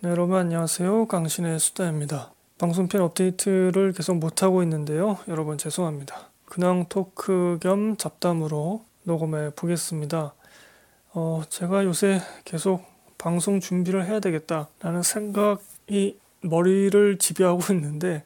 네, 여러분 안녕하세요. 강신의 수다입니다. 방송편 업데이트를 계속 못하고 있는데요. 여러분 죄송합니다. 근황 토크 겸 잡담으로 녹음해 보겠습니다. 어, 제가 요새 계속 방송 준비를 해야 되겠다라는 생각이 머리를 지배하고 있는데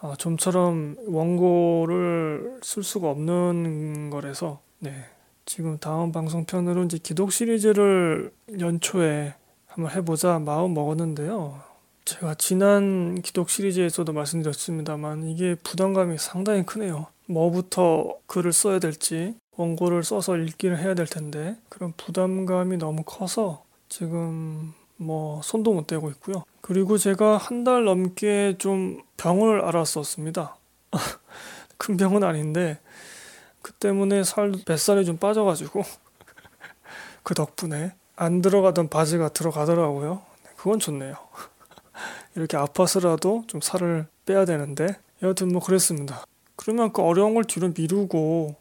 어, 좀처럼 원고를 쓸 수가 없는 거라서 네, 지금 다음 방송편으로 이제 기독 시리즈를 연초에 한번 해보자 마음 먹었는데요. 제가 지난 기독 시리즈에서도 말씀드렸습니다만 이게 부담감이 상당히 크네요. 뭐부터 글을 써야 될지 원고를 써서 읽기를 해야 될 텐데 그런 부담감이 너무 커서 지금 뭐 손도 못 대고 있고요. 그리고 제가 한 달 넘게 좀 병을 앓았었습니다. 큰 병은 아닌데 그 때문에 살 뱃살이 좀 빠져가지고 그 덕분에 안 들어가던 바지가 들어가더라고요. 네, 그건 좋네요. 이렇게 아파서라도 좀 살을 빼야 되는데 여하튼 뭐 그랬습니다. 그러면 그 어려운 걸 뒤로 미루고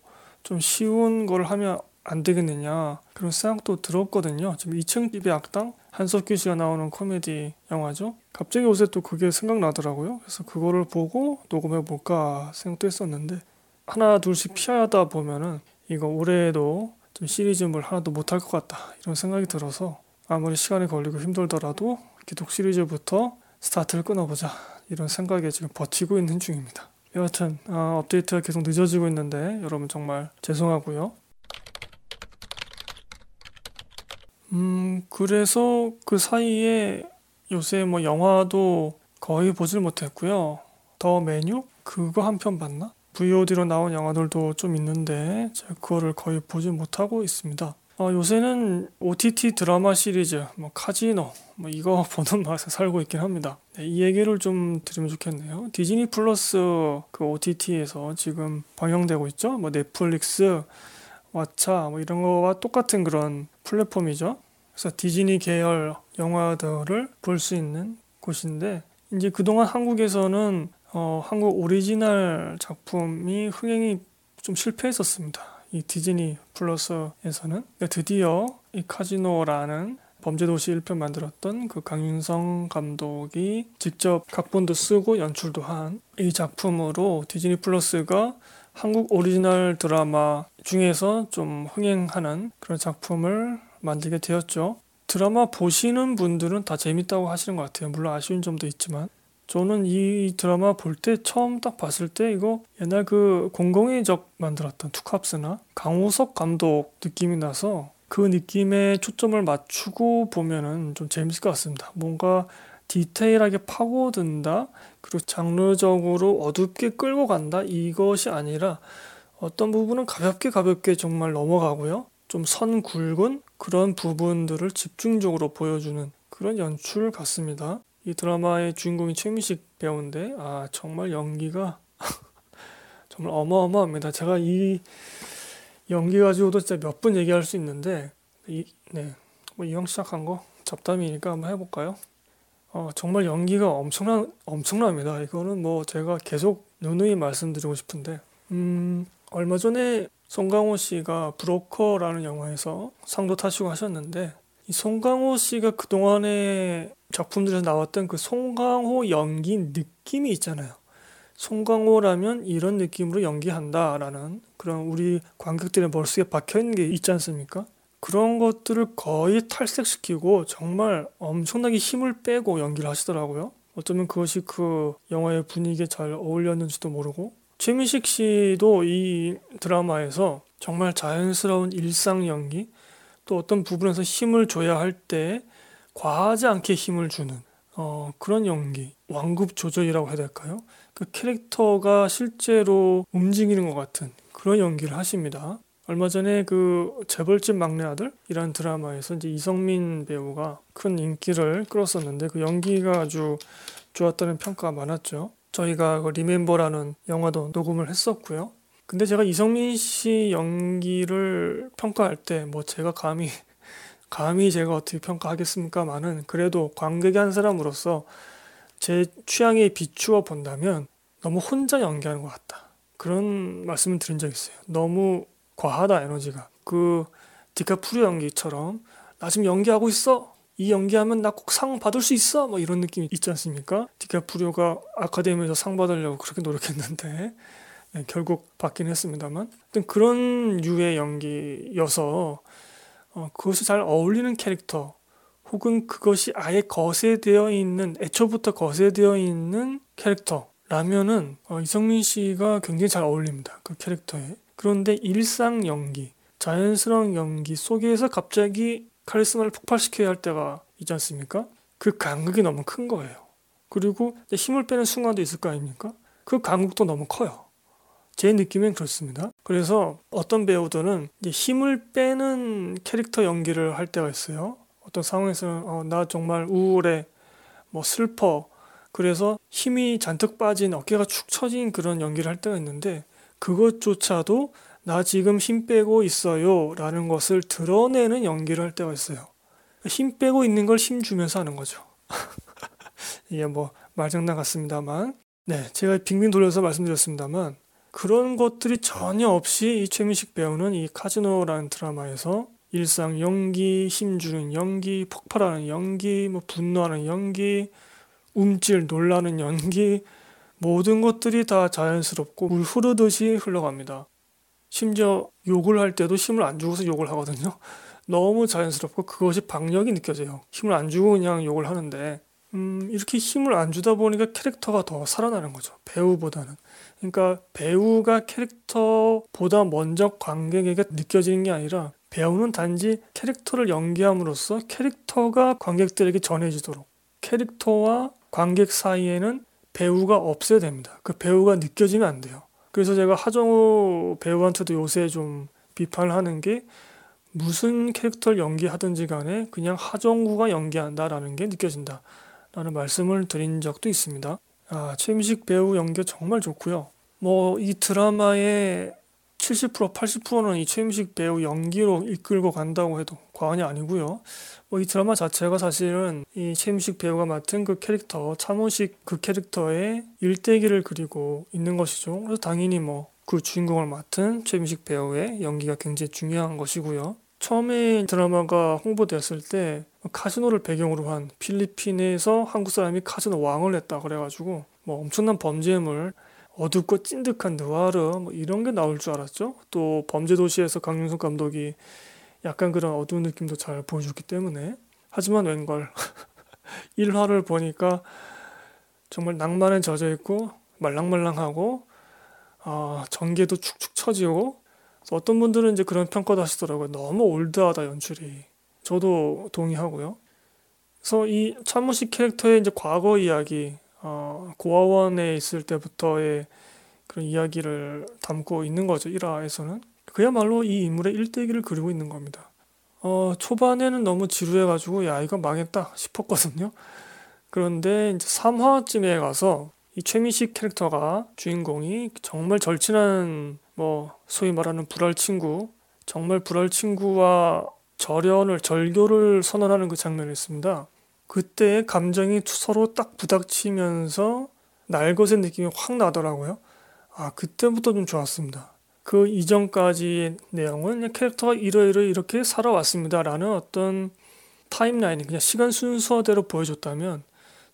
좀 쉬운 걸 하면 안 되겠느냐 그런 생각도 들었거든요. 지금 2층 집의 악당 한석규 씨가 나오는 코미디 영화죠. 갑자기 요새 또 그게 생각나더라고요. 그래서 그거를 보고 녹음해 볼까 생각도 했었는데 하나 둘씩 피하다 보면은 이거 올해에도 좀 시리즈물 하나도 못할 것 같다 이런 생각이 들어서 아무리 시간이 걸리고 힘들더라도 기독 시리즈부터 스타트를 끊어보자 이런 생각에 지금 버티고 있는 중입니다. 여하튼 아, 업데이트가 계속 늦어지고 있는데 여러분 정말 죄송하고요. 음 그래서 그 사이에 요새 뭐 영화도 거의 보질 못했고요. 더 메뉴 그거 한 편 봤나? VOD로 나온 영화들도 좀 있는데 제가 그거를 거의 보지 못하고 있습니다. 어, 요새는 OTT 드라마 시리즈, 뭐 카지노, 뭐 이거 보는 맛에 살고 있긴 합니다. 네, 이 얘기를 좀 드리면 좋겠네요. 디즈니 플러스 그 OTT에서 지금 방영되고 있죠. 뭐 넷플릭스, 왓챠 뭐 이런 거와 똑같은 그런 플랫폼이죠. 그래서 디즈니 계열 영화들을 볼 수 있는 곳인데 이제 그동안 한국에서는 어, 한국 오리지널 작품이 흥행이 좀 실패했었습니다. 이 디즈니 플러스에서는 드디어 이 카지노라는 범죄도시 1편 만들었던 그 강윤성 감독이 직접 각본도 쓰고 연출도 한 이 작품으로 디즈니 플러스가 한국 오리지널 드라마 중에서 좀 흥행하는 그런 작품을 만들게 되었죠. 드라마 보시는 분들은 다 재밌다고 하시는 것 같아요. 물론 아쉬운 점도 있지만 저는 이 드라마 볼 때 처음 딱 봤을 때 이거 옛날 그 공공의 적 만들었던 투캅스나 강호석 감독 느낌이 나서 그 느낌에 초점을 맞추고 보면은 좀 재밌을 것 같습니다. 뭔가 디테일하게 파고든다 그리고 장르적으로 어둡게 끌고 간다 이것이 아니라 어떤 부분은 가볍게 가볍게 정말 넘어가고요. 좀 선 굵은 그런 부분들을 집중적으로 보여주는 그런 연출 같습니다. 이 드라마의 주인공이 최민식 배우인데 아 정말 연기가 정말 어마어마합니다. 제가 이 연기 가지고도 진짜 몇 분 얘기할 수 있는데 이, 네. 뭐 이왕 시작한 거 잡담이니까 한번 해볼까요? 어, 정말 연기가 엄청나 엄청납니다. 이거는 뭐 제가 계속 누누이 말씀드리고 싶은데 음, 얼마 전에 송강호 씨가 브로커라는 영화에서 상도 타시고 하셨는데 이 송강호 씨가 그동안에 작품들에서 나왔던 그 송강호 연기 느낌이 있잖아요. 송강호라면 이런 느낌으로 연기한다라는 그런 우리 관객들의 머릿속에 박혀 있는 게 있지 않습니까? 그런 것들을 거의 탈색시키고 정말 엄청나게 힘을 빼고 연기를 하시더라고요. 어쩌면 그것이 그 영화의 분위기에 잘 어울렸는지도 모르고 최민식 씨도 이 드라마에서 정말 자연스러운 일상 연기 또 어떤 부분에서 힘을 줘야 할 때 과하지 않게 힘을 주는 어, 그런 연기 완급 조절이라고 해야 될까요? 그 캐릭터가 실제로 움직이는 것 같은 그런 연기를 하십니다. 얼마 전에 그 재벌집 막내 아들이란 드라마에서 이제 이성민 배우가 큰 인기를 끌었었는데 그 연기가 아주 좋았다는 평가가 많았죠. 저희가 그 리멤버라는 영화도 녹음을 했었고요. 근데 제가 이성민 씨 연기를 평가할 때 뭐 제가 감히 감히 제가 어떻게 평가하겠습니까만은 그래도 관객의 한 사람으로서 제 취향에 비추어 본다면 너무 혼자 연기하는 것 같다. 그런 말씀을 드린 적 있어요. 너무 과하다 에너지가. 그 디카프리오 연기처럼 나 지금 연기하고 있어 이 연기하면 나 꼭 상 받을 수 있어 뭐 이런 느낌이 있지 않습니까? 디카프리오가 아카데미에서 상 받으려고 그렇게 노력했는데 네, 결국 받긴 했습니다만 그런 류의 연기여서 어, 그것이 잘 어울리는 캐릭터 혹은 그것이 아예 거세되어 있는 애초부터 거세되어 있는 캐릭터라면은 어, 이성민 씨가 굉장히 잘 어울립니다. 그 캐릭터에. 그런데 일상 연기, 자연스러운 연기 속에서 갑자기 카리스마를 폭발시켜야 할 때가 있지 않습니까? 그 간극이 너무 큰 거예요. 그리고 힘을 빼는 순간도 있을 거 아닙니까? 그 간극도 너무 커요. 제 느낌엔 그렇습니다. 그래서 어떤 배우들은 힘을 빼는 캐릭터 연기를 할 때가 있어요. 어떤 상황에서는 어, 나 정말 우울해, 뭐 슬퍼. 그래서 힘이 잔뜩 빠진 어깨가 축 처진 그런 연기를 할 때가 있는데 그것조차도 나 지금 힘 빼고 있어요 라는 것을 드러내는 연기를 할 때가 있어요. 힘 빼고 있는 걸 힘 주면서 하는 거죠. 이게 뭐 말장난 같습니다만 네 제가 빙빙 돌려서 말씀드렸습니다만 그런 것들이 전혀 없이 이 최민식 배우는 이 카지노라는 드라마에서 일상 연기, 힘주는 연기, 폭발하는 연기, 뭐 분노하는 연기, 움찔 놀라는 연기 모든 것들이 다 자연스럽고 물 흐르듯이 흘러갑니다. 심지어 욕을 할 때도 힘을 안 주고서 욕을 하거든요. 너무 자연스럽고 그것이 박력이 느껴져요. 힘을 안 주고 그냥 욕을 하는데 음, 이렇게 힘을 안 주다 보니까 캐릭터가 더 살아나는 거죠. 배우보다는. 그러니까 배우가 캐릭터보다 먼저 관객에게 느껴지는 게 아니라 배우는 단지 캐릭터를 연기함으로써 캐릭터가 관객들에게 전해지도록 캐릭터와 관객 사이에는 배우가 없어야 됩니다. 그 배우가 느껴지면 안 돼요. 그래서 제가 하정우 배우한테도 요새 좀 비판을 하는 게 무슨 캐릭터를 연기하든지 간에 그냥 하정우가 연기한다라는 게 느껴진다. 라는 말씀을 드린 적도 있습니다. 아, 최민식 배우 연기 정말 좋고요. 뭐 이 드라마의 70% 80%는 이 최민식 배우 연기로 이끌고 간다고 해도 과언이 아니고요. 뭐 이 드라마 자체가 사실은 이 최민식 배우가 맡은 그 캐릭터 차모식 그 캐릭터의 일대기를 그리고 있는 것이죠. 그래서 당연히 뭐 그 주인공을 맡은 최민식 배우의 연기가 굉장히 중요한 것이고요. 처음에 드라마가 홍보되었을 때 카지노를 배경으로 한 필리핀에서 한국 사람이 카지노 왕을 했다 그래가지고 뭐 엄청난 범죄물 어둡고 찐득한 느와르 뭐 이런 게 나올 줄 알았죠. 또 범죄도시에서 강윤석 감독이 약간 그런 어두운 느낌도 잘 보여줬기 때문에 하지만 웬걸 1화를 보니까 정말 낭만에 젖어 있고 말랑말랑하고 어, 전개도 축축 처지고 어떤 분들은 이제 그런 평가도 하시더라고요. 너무 올드하다 연출이. 저도 동의하고요. 그래서 이 차무식 캐릭터의 이제 과거 이야기, 어, 고아원에 있을 때부터의 그런 이야기를 담고 있는 거죠. 1화에서는. 그야말로 이 인물의 일대기를 그리고 있는 겁니다. 어, 초반에는 너무 지루해가지고, 야, 이거 망했다 싶었거든요. 그런데 이제 3화쯤에 가서 이 최민식 캐릭터가 주인공이 정말 절친한 뭐 소위 말하는 불알 친구 정말 불알 친구와 절연을 절교를 선언하는 그 장면이 있습니다. 그때 감정이 서로 딱 부닥치면서 날것의 느낌이 확 나더라고요. 아, 그때부터 좀 좋았습니다. 그 이전까지의 내용은 캐릭터가 이러이러 이렇게 살아왔습니다. 라는 어떤 타임라인이 그냥 시간 순서대로 보여줬다면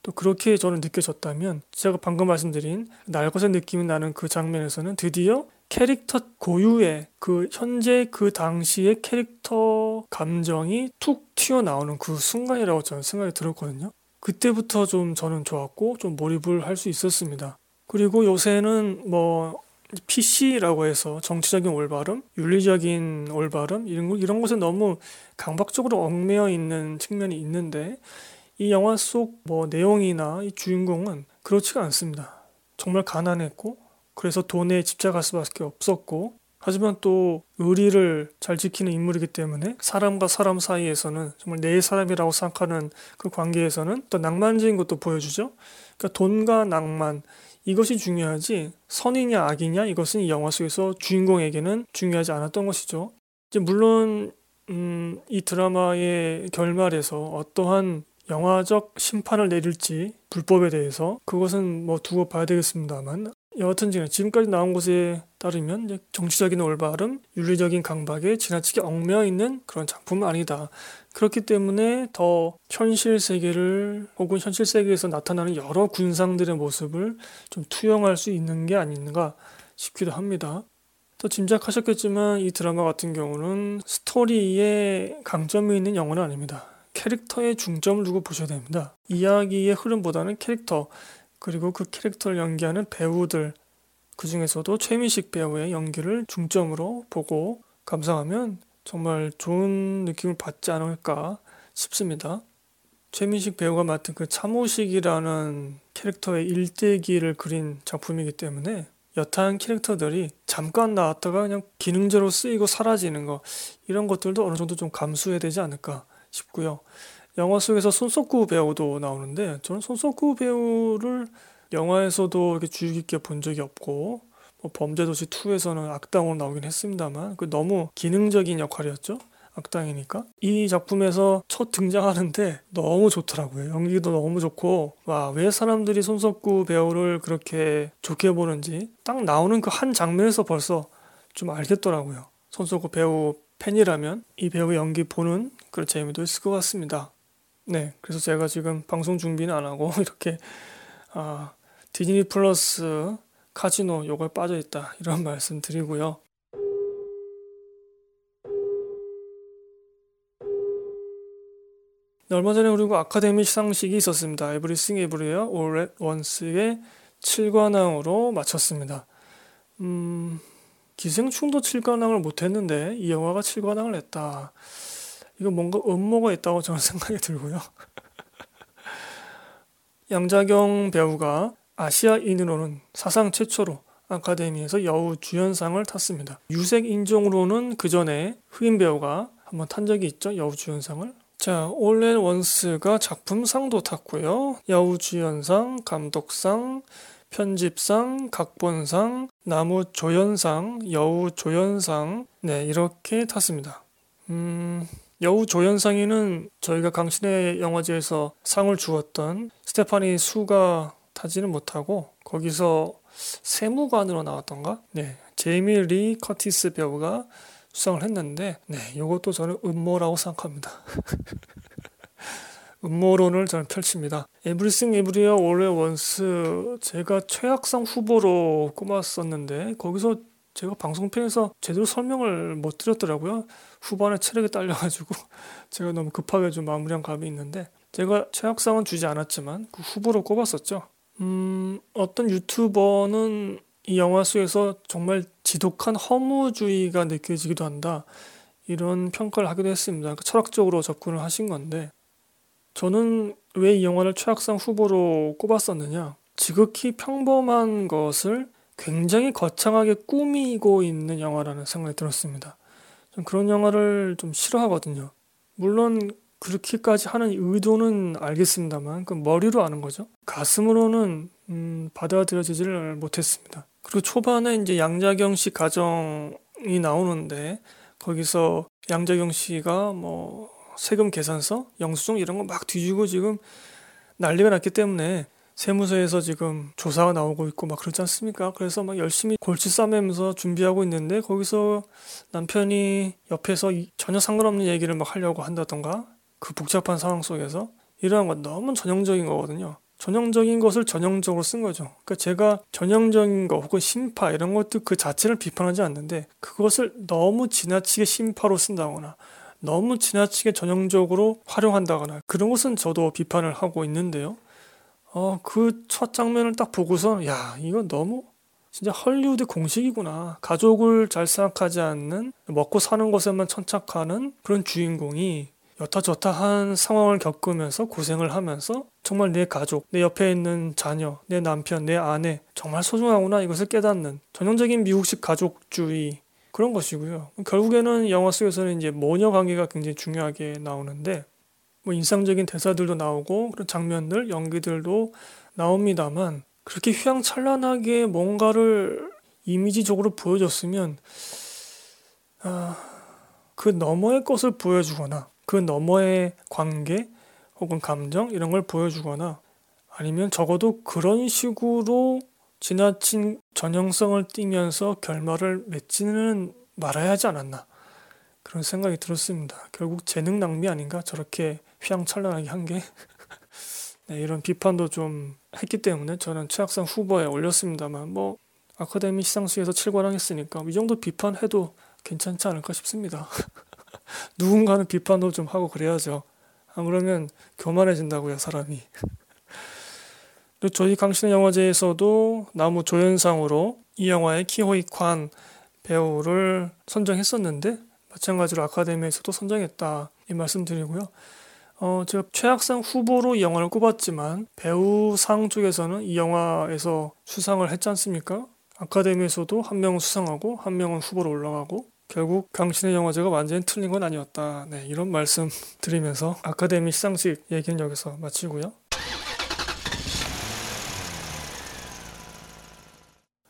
또 그렇게 저는 느껴졌다면 제가 방금 말씀드린 날것의 느낌이 나는 그 장면에서는 드디어 캐릭터 고유의 그 현재 그 당시의 캐릭터 감정이 툭 튀어나오는 그 순간이라고 저는 생각이 들었거든요. 그때부터 좀 저는 좋았고 좀 몰입을 할 수 있었습니다. 그리고 요새는 뭐 PC라고 해서 정치적인 올바름, 윤리적인 올바름 이런 이런 것에 너무 강박적으로 얽매여 있는 측면이 있는데 이 영화 속 뭐 내용이나 이 주인공은 그렇지가 않습니다. 정말 가난했고 그래서 돈에 집착할 수밖에 없었고 하지만 또 의리를 잘 지키는 인물이기 때문에 사람과 사람 사이에서는 정말 내 사람이라고 생각하는 그 관계에서는 또 낭만적인 것도 보여주죠. 그러니까 돈과 낭만 이것이 중요하지 선이냐 악이냐 이것은 이 영화 속에서 주인공에게는 중요하지 않았던 것이죠. 이제 물론 음, 이 드라마의 결말에서 어떠한 영화적 심판을 내릴지 불법에 대해서 그것은 뭐 두고 봐야 되겠습니다만 여하튼 지금까지 나온 것에 따르면 정치적인 올바름, 윤리적인 강박에 지나치게 얽매여 있는 그런 작품은 아니다. 그렇기 때문에 더 현실 세계를 혹은 현실 세계에서 나타나는 여러 군상들의 모습을 좀 투영할 수 있는 게 아닌가 싶기도 합니다. 또 짐작하셨겠지만 이 드라마 같은 경우는 스토리에 강점이 있는 영화는 아닙니다. 캐릭터에 중점을 두고 보셔야 됩니다. 이야기의 흐름보다는 캐릭터, 그리고 그 캐릭터를 연기하는 배우들, 그 중에서도 최민식 배우의 연기를 중점으로 보고 감상하면 정말 좋은 느낌을 받지 않을까 싶습니다. 최민식 배우가 맡은 그 참호식이라는 캐릭터의 일대기를 그린 작품이기 때문에 여타한 캐릭터들이 잠깐 나왔다가 그냥 기능적으로 쓰이고 사라지는 거 이런 것들도 어느 정도 좀 감수해야 되지 않을까 싶고요. 영화 속에서 손석구 배우도 나오는데 저는 손석구 배우를 영화에서도 이렇게 주의 깊게 본 적이 없고 뭐 범죄도시 2에서는 악당으로 나오긴 했습니다만 그 너무 기능적인 역할이었죠. 악당이니까 이 작품에서 첫 등장하는데 너무 좋더라고요. 연기도 너무 좋고 와 왜 사람들이 손석구 배우를 그렇게 좋게 보는지 딱 나오는 그 한 장면에서 벌써 좀 알겠더라고요. 손석구 배우 팬이라면 이 배우 연기 보는 그런 재미도 있을 것 같습니다. 네, 그래서 제가 지금 방송 준비는 안 하고 이렇게 아, 디즈니 플러스 카지노 요걸 빠져 있다 이런 말씀 드리고요. 네, 얼마 전에 그리고 아카데미 시상식이 있었습니다. Everything Everywhere All at Once의 7관왕으로 마쳤습니다. 음, 기생충도 7관왕을 못했는데 이 영화가 7관왕을 했다. 이거 뭔가 음모가 있다고 저는 생각이 들고요. 양자경 배우가 아시아인으로는 사상 최초로 아카데미에서 여우 주연상을 탔습니다. 유색 인종으로는 그 전에 흑인 배우가 한번 탄 적이 있죠. 여우 주연상을. 자, All at Once가 작품상도 탔고요. 여우 주연상, 감독상, 편집상, 각본상, 남우 조연상, 여우 조연상, 네, 이렇게 탔습니다. 음, 여우 조연상에는 저희가 강신의 영화제에서 상을 주었던 스테파니 수가 타지는 못하고 거기서 세무관으로 나왔던가? 네, 제이미 리 커티스 배우가 수상을 했는데 네, 이것도 저는 음모라고 생각합니다. 음모론을 저는 펼칩니다. Everything Everywhere All at Once 제가 최악상 후보로 꼽았었는데 거기서 제가 방송편에서 제대로 설명을 못 드렸더라고요. 후반에 체력이 딸려가지고 제가 너무 급하게 좀 마무리한 감이 있는데 제가 최악상은 주지 않았지만 그 후보로 꼽았었죠. 음, 어떤 유튜버는 이 영화 속에서 정말 지독한 허무주의가 느껴지기도 한다. 이런 평가를 하기도 했습니다. 그러니까 철학적으로 접근을 하신 건데 저는 왜 이 영화를 최악상 후보로 꼽았었느냐? 지극히 평범한 것을 굉장히 거창하게 꾸미고 있는 영화라는 생각이 들었습니다. 좀 그런 영화를 좀 싫어하거든요. 물론 그렇게까지 하는 의도는 알겠습니다만 그 머리로 아는 거죠. 가슴으로는 음, 받아들여지지를 못했습니다. 그리고 초반에 이제 양자경 씨 가정이 나오는데 거기서 양자경 씨가 뭐 세금 계산서, 영수증 이런 거 막 뒤지고 지금 난리가 났기 때문에 세무서에서 지금 조사가 나오고 있고 막 그렇지 않습니까? 그래서 막 열심히 골치 싸매면서 준비하고 있는데 거기서 남편이 옆에서 전혀 상관없는 얘기를 막 하려고 한다던가 그 복잡한 상황 속에서 이러한 건 너무 전형적인 거거든요. 전형적인 것을 전형적으로 쓴 거죠. 그러니까 제가 전형적인 거 혹은 심파 이런 것도 그 자체를 비판하지 않는데 그것을 너무 지나치게 심파로 쓴다거나 너무 지나치게 전형적으로 활용한다거나 그런 것은 저도 비판을 하고 있는데요. 어, 그 첫 장면을 딱 보고서, 야, 이건 너무 진짜 헐리우드 공식이구나. 가족을 잘 생각하지 않는, 먹고 사는 것에만 천착하는 그런 주인공이 여타저타한 상황을 겪으면서 고생을 하면서 정말 내 가족, 내 옆에 있는 자녀, 내 남편, 내 아내 정말 소중하구나 이것을 깨닫는 전형적인 미국식 가족주의 그런 것이고요. 결국에는 영화 속에서는 이제 모녀 관계가 굉장히 중요하게 나오는데 뭐 인상적인 대사들도 나오고 그런 장면들, 연기들도 나옵니다만 그렇게 휘황찬란하게 뭔가를 이미지적으로 보여줬으면 아, 그 너머의 것을 보여주거나 그 너머의 관계 혹은 감정 이런 걸 보여주거나 아니면 적어도 그런 식으로 지나친 전형성을 띠면서 결말을 맺지는 말아야 하지 않았나 그런 생각이 들었습니다. 결국 재능 낭비 아닌가 저렇게 휘황찬란하게 한 게. 네, 이런 비판도 좀 했기 때문에 저는 최악상 후보에 올렸습니다만 뭐 아카데미 시상식에서 7관 하겠으니까 이 정도 비판해도 괜찮지 않을까 싶습니다. 누군가는 비판도 좀 하고 그래야죠. 안 그러면 교만해진다고요, 사람이. 저희 강신의 영화제에서도 나무 조연상으로 이 영화의 키호이 관 배우를 선정했었는데 마찬가지로 아카데미에서도 선정했다 이 말씀드리고요. 어, 제가 최악상 후보로 이 영화를 꼽았지만 배우상 쪽에서는 이 영화에서 수상을 했지 않습니까? 아카데미에서도 한 명은 수상하고 한 명은 후보로 올라가고 결국 강신의 영화제가 완전히 틀린 건 아니었다. 네, 이런 말씀 드리면서 아카데미 시상식 얘기는 여기서 마치고요.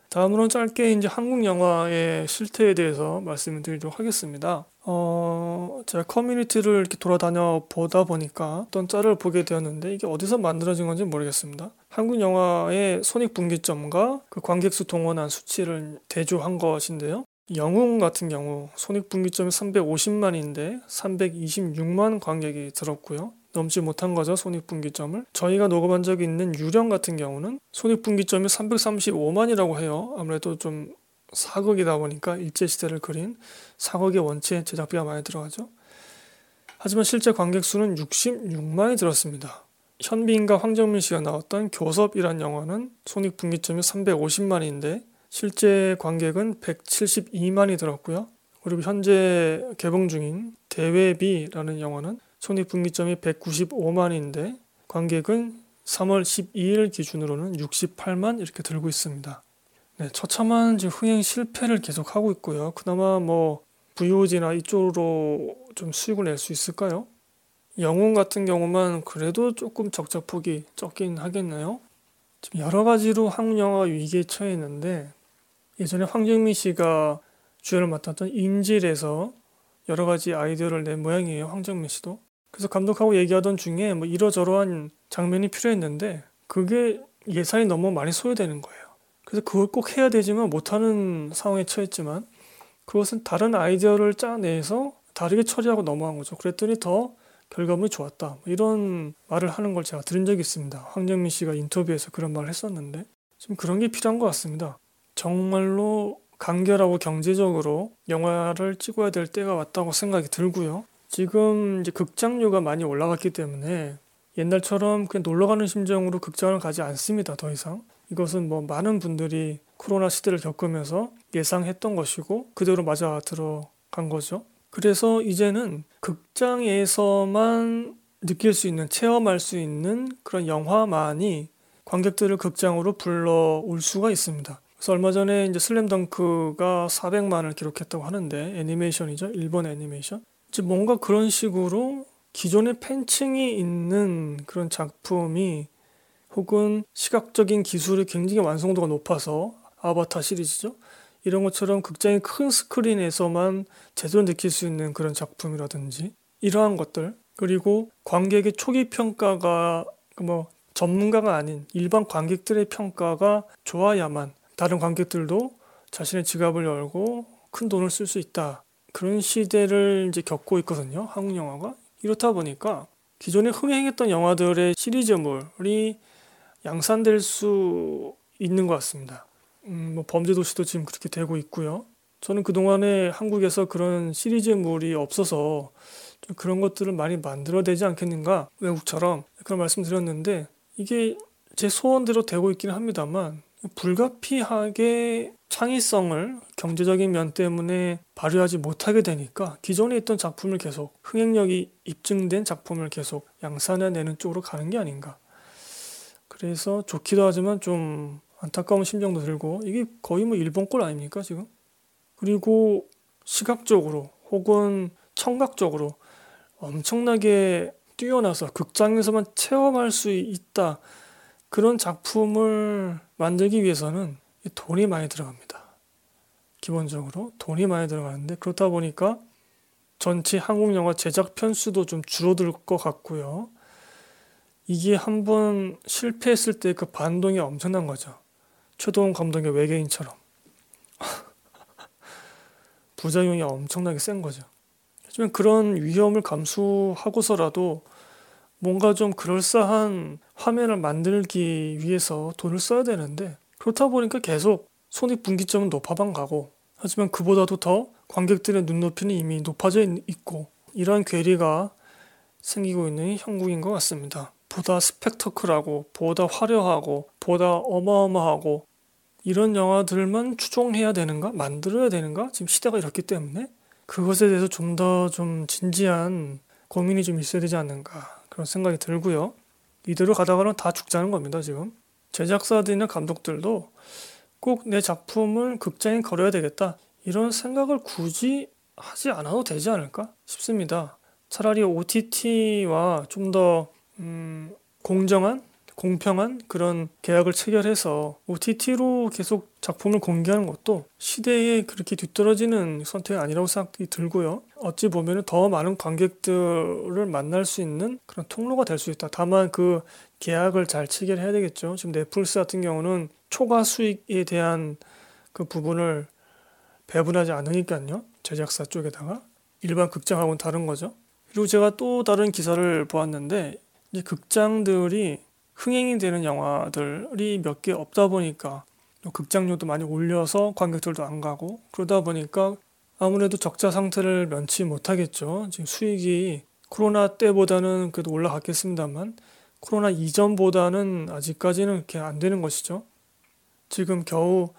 다음으로는 짧게 이제 한국 영화의 실태에 대해서 말씀을 드리도록 하겠습니다. 어, 제가 커뮤니티를 이렇게 돌아다녀 보다 보니까 어떤 짤을 보게 되었는데 이게 어디서 만들어진 건지 모르겠습니다. 한국 영화의 손익분기점과 그 관객 수 동원한 수치를 대조한 것인데요. 영웅 같은 경우 손익분기점이 350만인데 326만 관객이 들었고요. 넘지 못한 거죠 손익분기점을 저희가 녹음한 적이 있는 유령 같은 경우는 손익분기점이 335만이라고 해요 아무래도 좀 사극이다 보니까 일제시대를 그린 사극의 원체 제작비가 많이 들어가죠. 하지만 실제 관객 수는 66만이 들었습니다. 현빈과 황정민 씨가 나왔던 교섭이란 영화는 손익분기점이 350만인데 실제 관객은 172만이 들었고요. 그리고 현재 개봉 중인 대회비라는 영화는 손익분기점이 195만인데 관객은 3월 12일 기준으로는 68만 이렇게 들고 있습니다. 네, 처참한 지금 흥행 실패를 계속하고 있고요. 그나마 뭐 VOD나 이쪽으로 좀 수익을 낼 수 있을까요? 영웅 같은 경우만 그래도 조금 적자폭이 적긴 하겠나요? 지금 여러 가지로 한국 영화가 위기에 처해 있는데 예전에 황정민 씨가 주연을 맡았던 인질에서 여러 가지 아이디어를 낸 모양이에요. 황정민 씨도. 그래서 감독하고 얘기하던 중에 뭐 이러저러한 장면이 필요했는데 그게 예산이 너무 많이 소요되는 거예요. 그래서 그걸 꼭 해야 되지만 못하는 상황에 처했지만 그것은 다른 아이디어를 짜내서 다르게 처리하고 넘어간 거죠. 그랬더니 더 결과물이 좋았다. 뭐 이런 말을 하는 걸 제가 들은 적이 있습니다. 황정민 씨가 인터뷰에서 그런 말을 했었는데 좀 그런 게 필요한 것 같습니다. 정말로 간결하고 경제적으로 영화를 찍어야 될 때가 왔다고 생각이 들고요. 지금 이제 극장료가 많이 올라갔기 때문에 옛날처럼 그냥 놀러 가는 심정으로 극장을 가지 않습니다. 더 이상. 이것은 뭐 많은 분들이 코로나 시대를 겪으면서 예상했던 것이고 그대로 맞아 들어간 거죠. 그래서 이제는 극장에서만 느낄 수 있는 체험할 수 있는 그런 영화만이 관객들을 극장으로 불러올 수가 있습니다. 그래서 얼마 전에 이제 슬램덩크가 400만을 기록했다고 하는데 애니메이션이죠. 일본 애니메이션. 이제 뭔가 그런 식으로 기존의 팬층이 있는 그런 작품이 혹은 시각적인 기술이 굉장히 완성도가 높아서 아바타 시리즈죠. 이런 것처럼 극장의 큰 스크린에서만 제대로 느낄 수 있는 그런 작품이라든지 이러한 것들 그리고 관객의 초기 평가가 뭐 전문가가 아닌 일반 관객들의 평가가 좋아야만 다른 관객들도 자신의 지갑을 열고 큰 돈을 쓸 수 있다. 그런 시대를 이제 겪고 있거든요. 한국 영화가. 이렇다 보니까 기존에 흥행했던 영화들의 시리즈물이 양산될 수 있는 것 같습니다. 음, 뭐 범죄 도시도 지금 그렇게 되고 있고요. 저는 그동안에 한국에서 그런 시리즈물이 없어서 좀 그런 것들을 많이 만들어야 되지 않겠는가 외국처럼 그런 말씀 드렸는데 이게 제 소원대로 되고 있기는 합니다만 불가피하게 창의성을 경제적인 면 때문에 발휘하지 못하게 되니까 기존에 있던 작품을 계속 흥행력이 입증된 작품을 계속 양산해내는 쪽으로 가는 게 아닌가. 그래서 좋기도 하지만 좀 안타까운 심정도 들고 이게 거의 뭐 일본 꼴 아닙니까 지금? 그리고 시각적으로 혹은 청각적으로 엄청나게 뛰어나서 극장에서만 체험할 수 있다. 그런 작품을 만들기 위해서는 돈이 많이 들어갑니다. 기본적으로 돈이 많이 들어가는데 그렇다 보니까 전체 한국 영화 제작 편수도 좀 줄어들 것 같고요. 이게 한 번 실패했을 때 그 반동이 엄청난 거죠. 최동원 감독의 외계인처럼 부작용이 엄청나게 센 거죠. 하지만 그런 위험을 감수하고서라도 뭔가 좀 그럴싸한 화면을 만들기 위해서 돈을 써야 되는데 그렇다 보니까 계속 손익분기점은 높아만 가고 하지만 그보다도 더 관객들의 눈높이는 이미 높아져 있고 이러한 괴리가 생기고 있는 형국인 것 같습니다. 보다 스펙터클하고 보다 화려하고 보다 어마어마하고 이런 영화들만 추종해야 되는가? 만들어야 되는가? 지금 시대가 이렇기 때문에? 그것에 대해서 좀 더좀 좀 진지한 고민이 좀 있어야 되지 않는가? 그런 생각이 들고요. 이대로 가다가는 다 죽자는 겁니다 지금. 제작사들이나 감독들도 꼭 내 작품을 극장에 걸어야 되겠다. 이런 생각을 굳이 하지 않아도 되지 않을까 싶습니다. 차라리 OTT와 좀 더 음, 공정한 공평한 그런 계약을 체결해서 OTT로 계속 작품을 공개하는 것도 시대에 그렇게 뒤떨어지는 선택이 아니라고 생각이 들고요. 어찌 보면 더 많은 관객들을 만날 수 있는 그런 통로가 될 수 있다. 다만 그 계약을 잘 체결해야 되겠죠. 지금 넷플릭스 같은 경우는 초과 수익에 대한 그 부분을 배분하지 않으니까요. 제작사 쪽에다가 일반 극장하고는 다른 거죠. 그리고 제가 또 다른 기사를 보았는데 이제 극장들이 흥행이 되는 영화들이 몇 개 없다 보니까 극장료도 많이 올려서 관객들도 안 가고 그러다 보니까 아무래도 적자 상태를 면치 못하겠죠. 지금 수익이 코로나 때보다는 그래도 올라갔겠습니다만 코로나 이전보다는 아직까지는 그렇게 안 되는 것이죠. 지금 겨우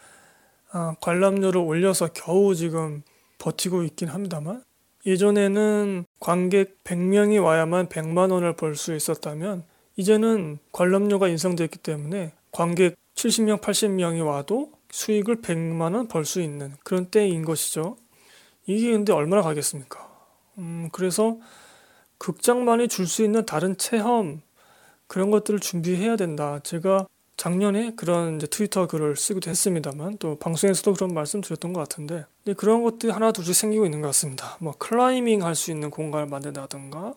아, 관람료를 올려서 겨우 지금 버티고 있긴 합니다만 예전에는 관객 100명이 와야만 100만 원을 벌 수 있었다면 이제는 관람료가 인상됐기 때문에 관객 70명, 80명이 와도 수익을 100만 원 벌 수 있는 그런 때인 것이죠. 이게 근데 얼마나 가겠습니까? 음, 그래서 극장만이 줄 수 있는 다른 체험 그런 것들을 준비해야 된다. 제가 작년에 그런 이제 트위터 글을 쓰기도 했습니다만 또 방송에서도 그런 말씀 드렸던 것 같은데 그런 것들이 하나 둘씩 생기고 있는 것 같습니다. 뭐 클라이밍 할 수 있는 공간을 만든다던가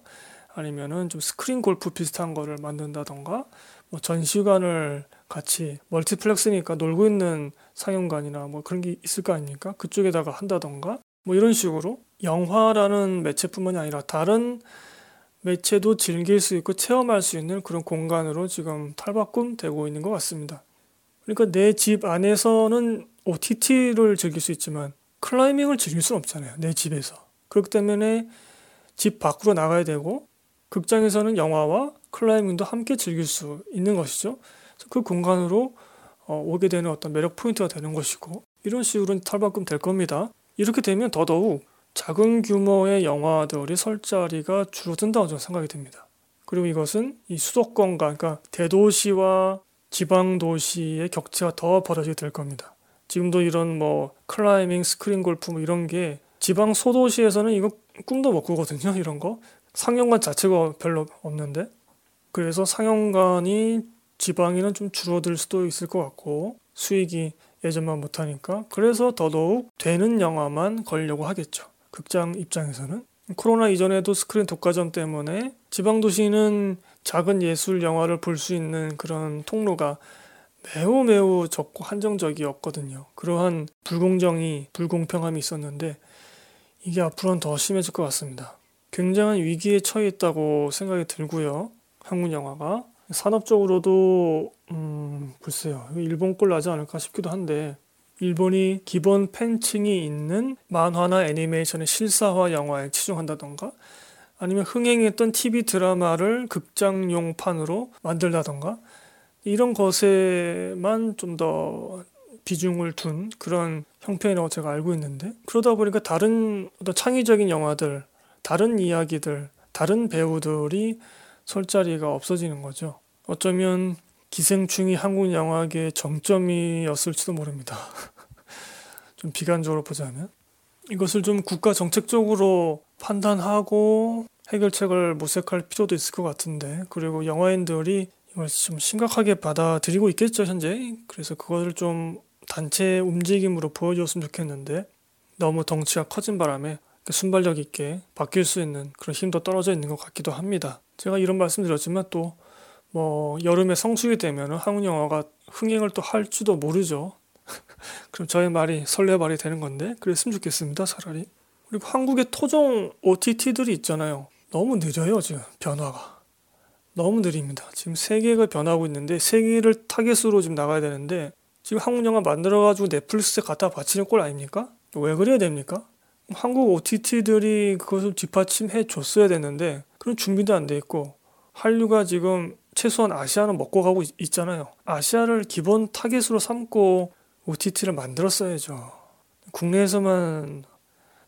아니면은 좀 스크린 골프 비슷한 거를 만든다던가 뭐 전시관을 같이 멀티플렉스니까 놀고 있는 상영관이나 뭐 그런 게 있을 거 아닙니까? 그쪽에다가 한다던가 뭐 이런 식으로 영화라는 매체뿐만이 아니라 다른 매체도 즐길 수 있고 체험할 수 있는 그런 공간으로 지금 탈바꿈 되고 있는 것 같습니다. 그러니까 내 집 안에서는 OTT를 즐길 수 있지만 클라이밍을 즐길 수는 없잖아요. 내 집에서. 그렇기 때문에 집 밖으로 나가야 되고 극장에서는 영화와 클라이밍도 함께 즐길 수 있는 것이죠. 그 공간으로 어, 오게 되는 어떤 매력 포인트가 되는 것이고 이런 식으로 탈바꿈 될 겁니다. 이렇게 되면 더더욱 작은 규모의 영화들이 설 자리가 줄어든다고 저는 생각이 듭니다. 그리고 이것은 이 수도권과 그러니까 대도시와 지방 도시의 격차가 더 벌어지게 될 겁니다. 지금도 이런 뭐 클라이밍, 스크린 골프 뭐 이런 게 지방 소도시에서는 이거 꿈도 못 꾸거든요. 이런 거 상영관 자체가 별로 없는데 그래서 상영관이 지방에는 좀 줄어들 수도 있을 것 같고 수익이 예전만 못하니까 그래서 더더욱 되는 영화만 걸려고 하겠죠. 극장 입장에서는 코로나 이전에도 스크린 독과점 때문에 지방 도시는 작은 예술 영화를 볼 수 있는 그런 통로가 매우 매우 적고 한정적이었거든요. 그러한 불공정이 불공평함이 있었는데 이게 앞으로는 더 심해질 것 같습니다. 굉장한 위기에 처해 있다고 생각이 들고요. 한국 영화가 산업적으로도 음 글쎄요 일본 꼴 나지 않을까 싶기도 한데 일본이 기본 팬층이 있는 만화나 애니메이션의 실사화 영화에 치중한다던가 아니면 흥행했던 TV 드라마를 극장용판으로 만들다던가 이런 것에만 좀 더 비중을 둔 그런 형편이라고 제가 알고 있는데 그러다 보니까 다른 어떤 창의적인 영화들, 다른 이야기들, 다른 배우들이 설 자리가 없어지는 거죠. 어쩌면 기생충이 한국 영화계의 정점이었을지도 모릅니다. 좀 비관적으로 보자면 이것을 좀 국가 정책적으로 판단하고 해결책을 모색할 필요도 있을 것 같은데 그리고 영화인들이 이걸 좀 심각하게 받아들이고 있겠죠 현재 그래서 그것을 좀 단체 움직임으로 보여줬으면 좋겠는데 너무 덩치가 커진 바람에 순발력 있게 바뀔 수 있는 그런 힘도 떨어져 있는 것 같기도 합니다. 제가 이런 말씀 드렸지만 또 뭐 여름에 성수기 되면 한국 영화가 흥행을 또 할지도 모르죠. 그럼 저의 말이 설레발이 되는 건데 그랬으면 좋겠습니다 차라리. 그리고 한국의 토종 OTT들이 있잖아요. 너무 느려요 지금 변화가. 너무 느립니다. 지금 세계가 변하고 있는데 세계를 타겟으로 지금 나가야 되는데 지금 한국 영화 만들어가지고 넷플릭스에 갖다 바치는 꼴 아닙니까? 왜 그래야 됩니까? 한국 OTT들이 그것을 뒷받침해 줬어야 되는데 그런 준비도 안 돼 있고 한류가 지금 최소한 아시아는 먹고 가고 있, 잖아요 아시아를 기본 타겟으로 삼고 OTT를 만들었어야죠. 국내에서만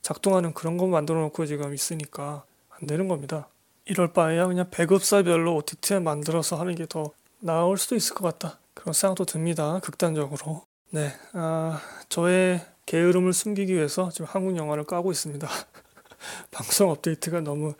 작동하는 그런 거 만들어 놓고 지금 있으니까 안 되는 겁니다. 이럴 바에야 그냥 배급사별로 OTT에 만들어서 하는 게 더 나을 수도 있을 것 같다. 그런 생각도 듭니다. 극단적으로. 네, 아, 저의 게으름을 숨기기 위해서 지금 한국 영화를 까고 있습니다. 방송 업데이트가 너무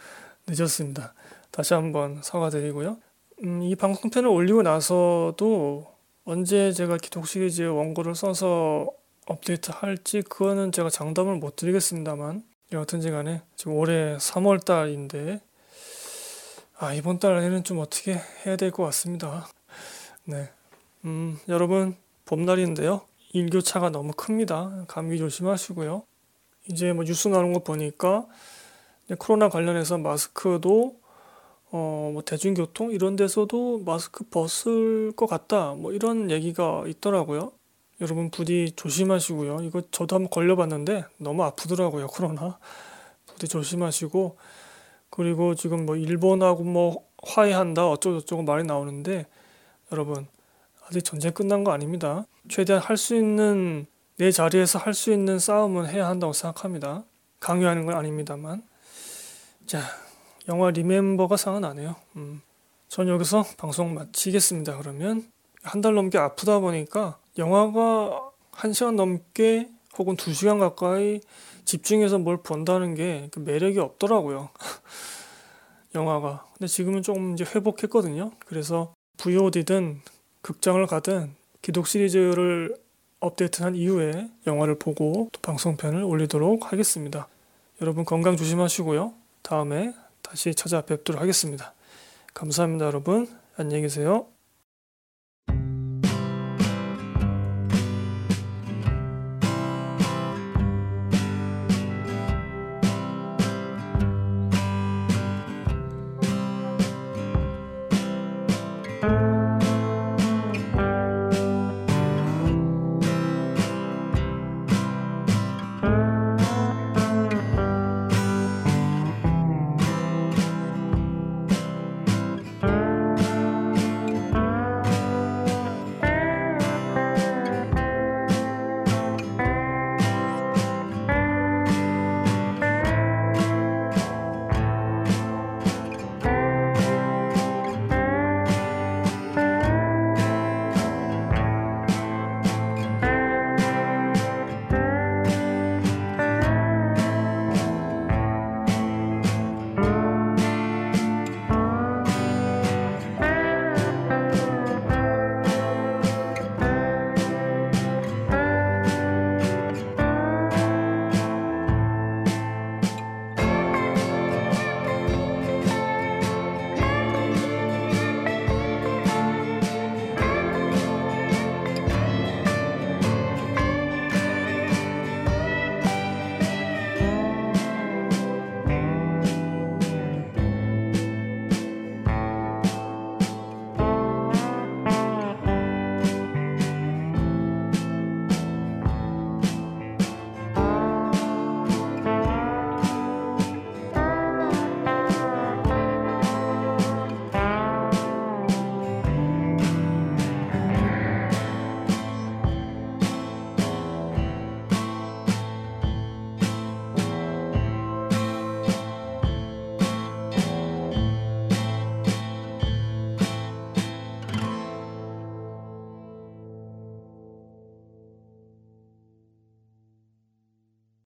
늦었습니다. 다시 한번 사과드리고요. 음, 이 방송편을 올리고 나서도 언제 제가 기독 시리즈 원고를 써서 업데이트 할지 그거는 제가 장담을 못 드리겠습니다만 여하튼지 간에 지금 올해 3월 달인데 아 이번 달에는 좀 어떻게 해야 될 것 같습니다. 네, 음, 여러분 봄날인데요. 일교차가 너무 큽니다. 감기 조심하시고요. 이제 뭐 뉴스 나오는 거 보니까 코로나 관련해서 마스크도 어, 뭐 대중교통 이런 데서도 마스크 벗을 것 같다. 뭐 이런 얘기가 있더라고요. 여러분 부디 조심하시고요. 이거 저도 한번 걸려봤는데 너무 아프더라고요. 코로나. 부디 조심하시고 그리고 지금 뭐 일본하고 뭐 화해한다 어쩌고저쩌고 말이 나오는데 여러분 아직 전쟁 끝난 거 아닙니다. 최대한 할 수 있는 내 자리에서 할 수 있는 싸움은 해야 한다고 생각합니다. 강요하는 건 아닙니다만. 자, 영화 리멤버가 생각나네요. 음. 전 여기서 방송 마치겠습니다. 그러면 한 달 넘게 아프다 보니까 영화가 한 시간 넘게 혹은 두 시간 가까이 집중해서 뭘 본다는 게 그 매력이 없더라고요. 영화가. 근데 지금은 조금 이제 회복했거든요. 그래서 VOD든 극장을 가든 기독 시리즈를 업데이트한 이후에 영화를 보고 또 방송편을 올리도록 하겠습니다. 여러분 건강 조심하시고요. 다음에 다시 찾아뵙도록 하겠습니다. 감사합니다, 여러분. 안녕히 계세요.